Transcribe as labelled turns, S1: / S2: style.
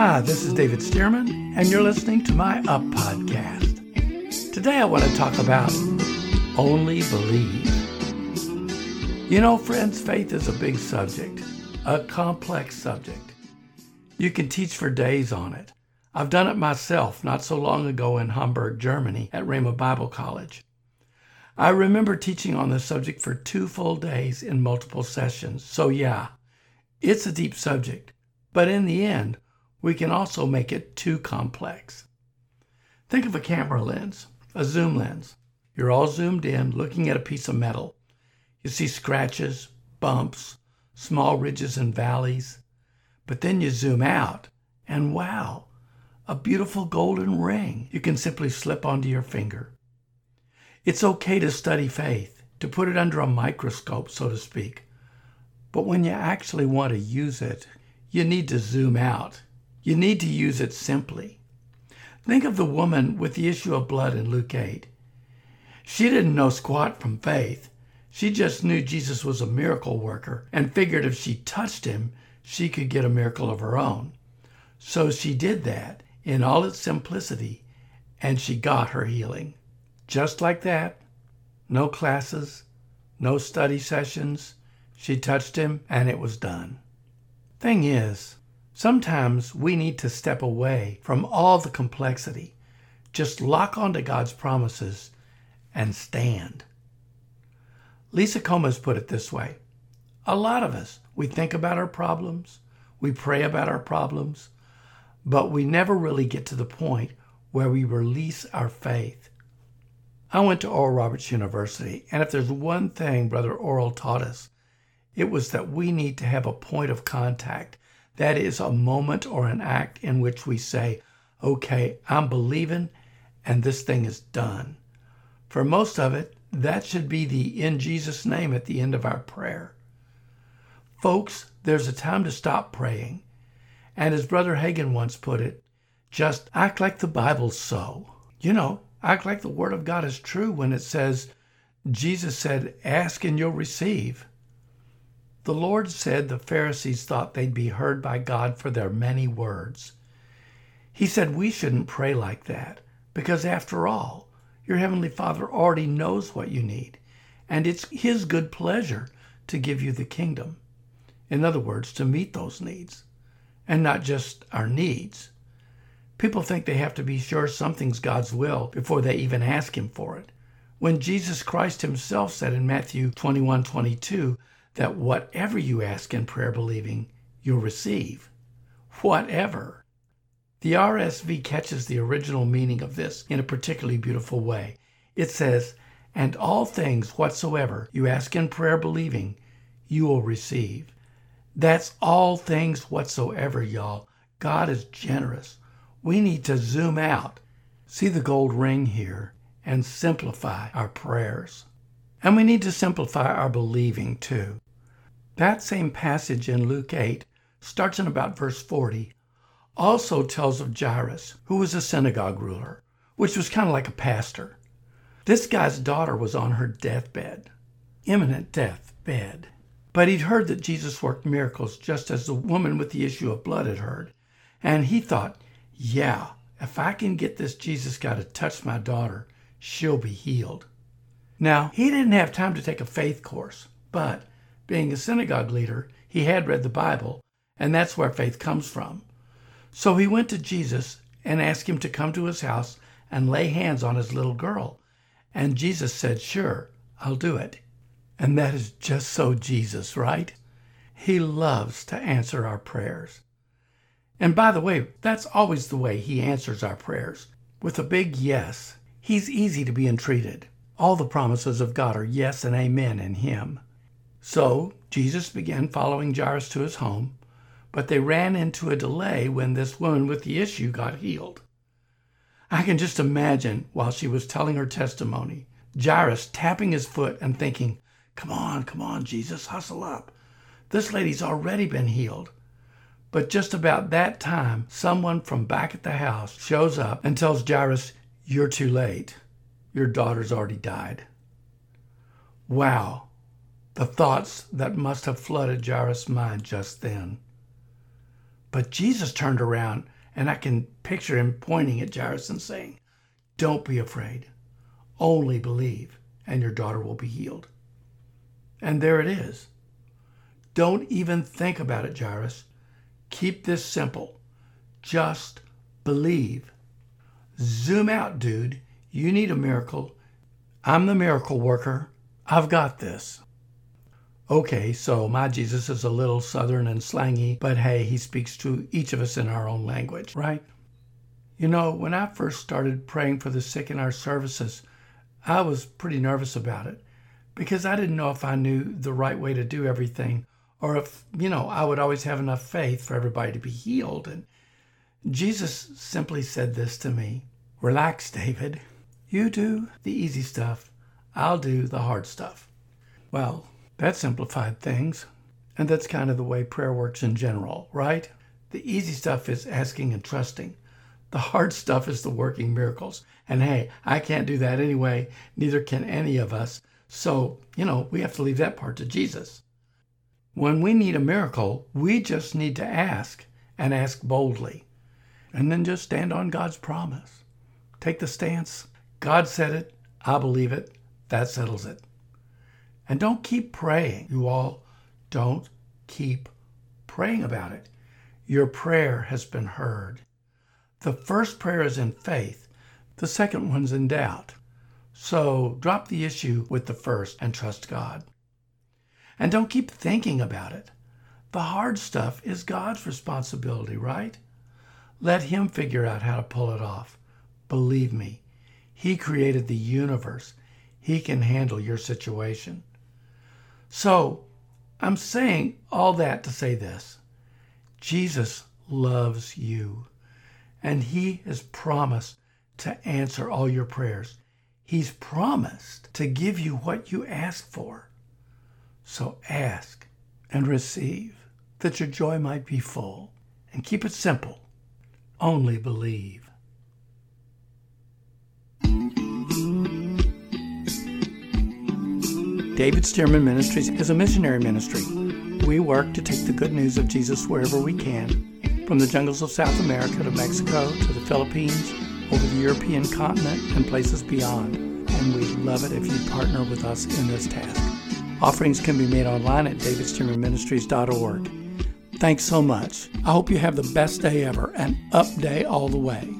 S1: Hi, this is David Stearman, and you're listening to my Up podcast. Today I want to talk about only believe. You know, friends, faith is a big subject, a complex subject. You can teach for days on it. I've done it myself not so long ago in Hamburg, Germany, at Rhema Bible College. I remember teaching on the subject for two full days in multiple sessions. So, yeah, it's a deep subject, but in the end, we can also make it too complex. Think of a camera lens, a zoom lens. You're all zoomed in looking at a piece of metal. You see scratches, bumps, small ridges and valleys. But then you zoom out, and wow, a beautiful golden ring you can simply slip onto your finger. It's okay to study faith, to put it under a microscope, so to speak. But when you actually want to use it, you need to zoom out. You need to use it simply. Think of the woman with the issue of blood in Luke 8. She didn't know squat from faith. She just knew Jesus was a miracle worker and figured if she touched him, she could get a miracle of her own. So she did that in all its simplicity, and she got her healing. Just like that. No classes, no study sessions, she touched him and it was done. Thing is, sometimes we need to step away from all the complexity, just lock onto God's promises and stand. Lisa Comes put it this way A lot of us, we think about our problems, we pray about our problems, but we never really get to the point where we release our faith. I went to Oral Roberts University, and if there's one thing Brother Oral taught us, it was that we need to have a point of contact. That is a moment or an act in which we say, okay, I'm believing and this thing is done. For most of it, that should be the in Jesus' name at the end of our prayer. Folks, there's a time to stop praying. And as Brother Hagin once put it, just act like the Bible's so. You know, act like the Word of God is true when it says, Jesus said, Ask and you'll receive. The Lord said the Pharisees thought they'd be heard by God for their many words. He said we shouldn't pray like that because, after all, your Heavenly Father already knows what you need, and it's His good pleasure to give you the kingdom. In other words, to meet those needs, and not just our needs. People think they have to be sure something's God's will before they even ask Him for it. When Jesus Christ Himself said in Matthew 21 22, that whatever you ask in prayer believing, you'll receive. Whatever. The RSV catches the original meaning of this in a particularly beautiful way. It says, And all things whatsoever you ask in prayer believing, you will receive. That's all things whatsoever, y'all. God is generous. We need to zoom out, see the gold ring here, and simplify our prayers. And we need to simplify our believing too. That same passage in Luke 8 starts in about verse 40, also tells of Jairus, who was a synagogue ruler, which was kind of like a pastor. This guy's daughter was on her deathbed, imminent deathbed. But he'd heard that Jesus worked miracles just as the woman with the issue of blood had heard. And he thought, yeah, if I can get this Jesus guy to touch my daughter, she'll be healed. Now, he didn't have time to take a faith course, but being a synagogue leader, he had read the Bible, and that's where faith comes from. So he went to Jesus and asked him to come to his house and lay hands on his little girl. And Jesus said, Sure, I'll do it. And that is just so Jesus, right? He loves to answer our prayers. And by the way, that's always the way he answers our prayers with a big yes. He's easy to be entreated. All the promises of God are yes and amen in him. So Jesus began following Jairus to his home, but they ran into a delay when this woman with the issue got healed. I can just imagine while she was telling her testimony, Jairus tapping his foot and thinking, Come on, come on, Jesus, hustle up. This lady's already been healed. But just about that time, someone from back at the house shows up and tells Jairus, You're too late. Your daughter's already died. Wow, the thoughts that must have flooded Jairus' mind just then. But Jesus turned around, and I can picture him pointing at Jairus and saying, Don't be afraid. Only believe, and your daughter will be healed. And there it is. Don't even think about it, Jairus. Keep this simple. Just believe. Zoom out, dude. You need a miracle. I'm the miracle worker. I've got this. Okay, so my Jesus is a little southern and slangy, but hey, he speaks to each of us in our own language, right? You know, when I first started praying for the sick in our services, I was pretty nervous about it because I didn't know if I knew the right way to do everything or if, you know, I would always have enough faith for everybody to be healed. And Jesus simply said this to me Relax, David. You do the easy stuff, I'll do the hard stuff. Well, that simplified things. And that's kind of the way prayer works in general, right? The easy stuff is asking and trusting. The hard stuff is the working miracles. And hey, I can't do that anyway. Neither can any of us. So, you know, we have to leave that part to Jesus. When we need a miracle, we just need to ask and ask boldly. And then just stand on God's promise. Take the stance. God said it. I believe it. That settles it. And don't keep praying, you all. Don't keep praying about it. Your prayer has been heard. The first prayer is in faith, the second one's in doubt. So drop the issue with the first and trust God. And don't keep thinking about it. The hard stuff is God's responsibility, right? Let Him figure out how to pull it off. Believe me, He created the universe. He can handle your situation. So, I'm saying all that to say this Jesus loves you, and He has promised to answer all your prayers. He's promised to give you what you ask for. So ask and receive that your joy might be full. And keep it simple. Only believe. David Stearman Ministries is a missionary ministry. We work to take the good news of Jesus wherever we can, from the jungles of South America to Mexico to the Philippines, over the European continent, and places beyond. And we'd love it if you'd partner with us in this task. Offerings can be made online at davidstearmanministries.org. Thanks so much. I hope you have the best day ever and up day all the way.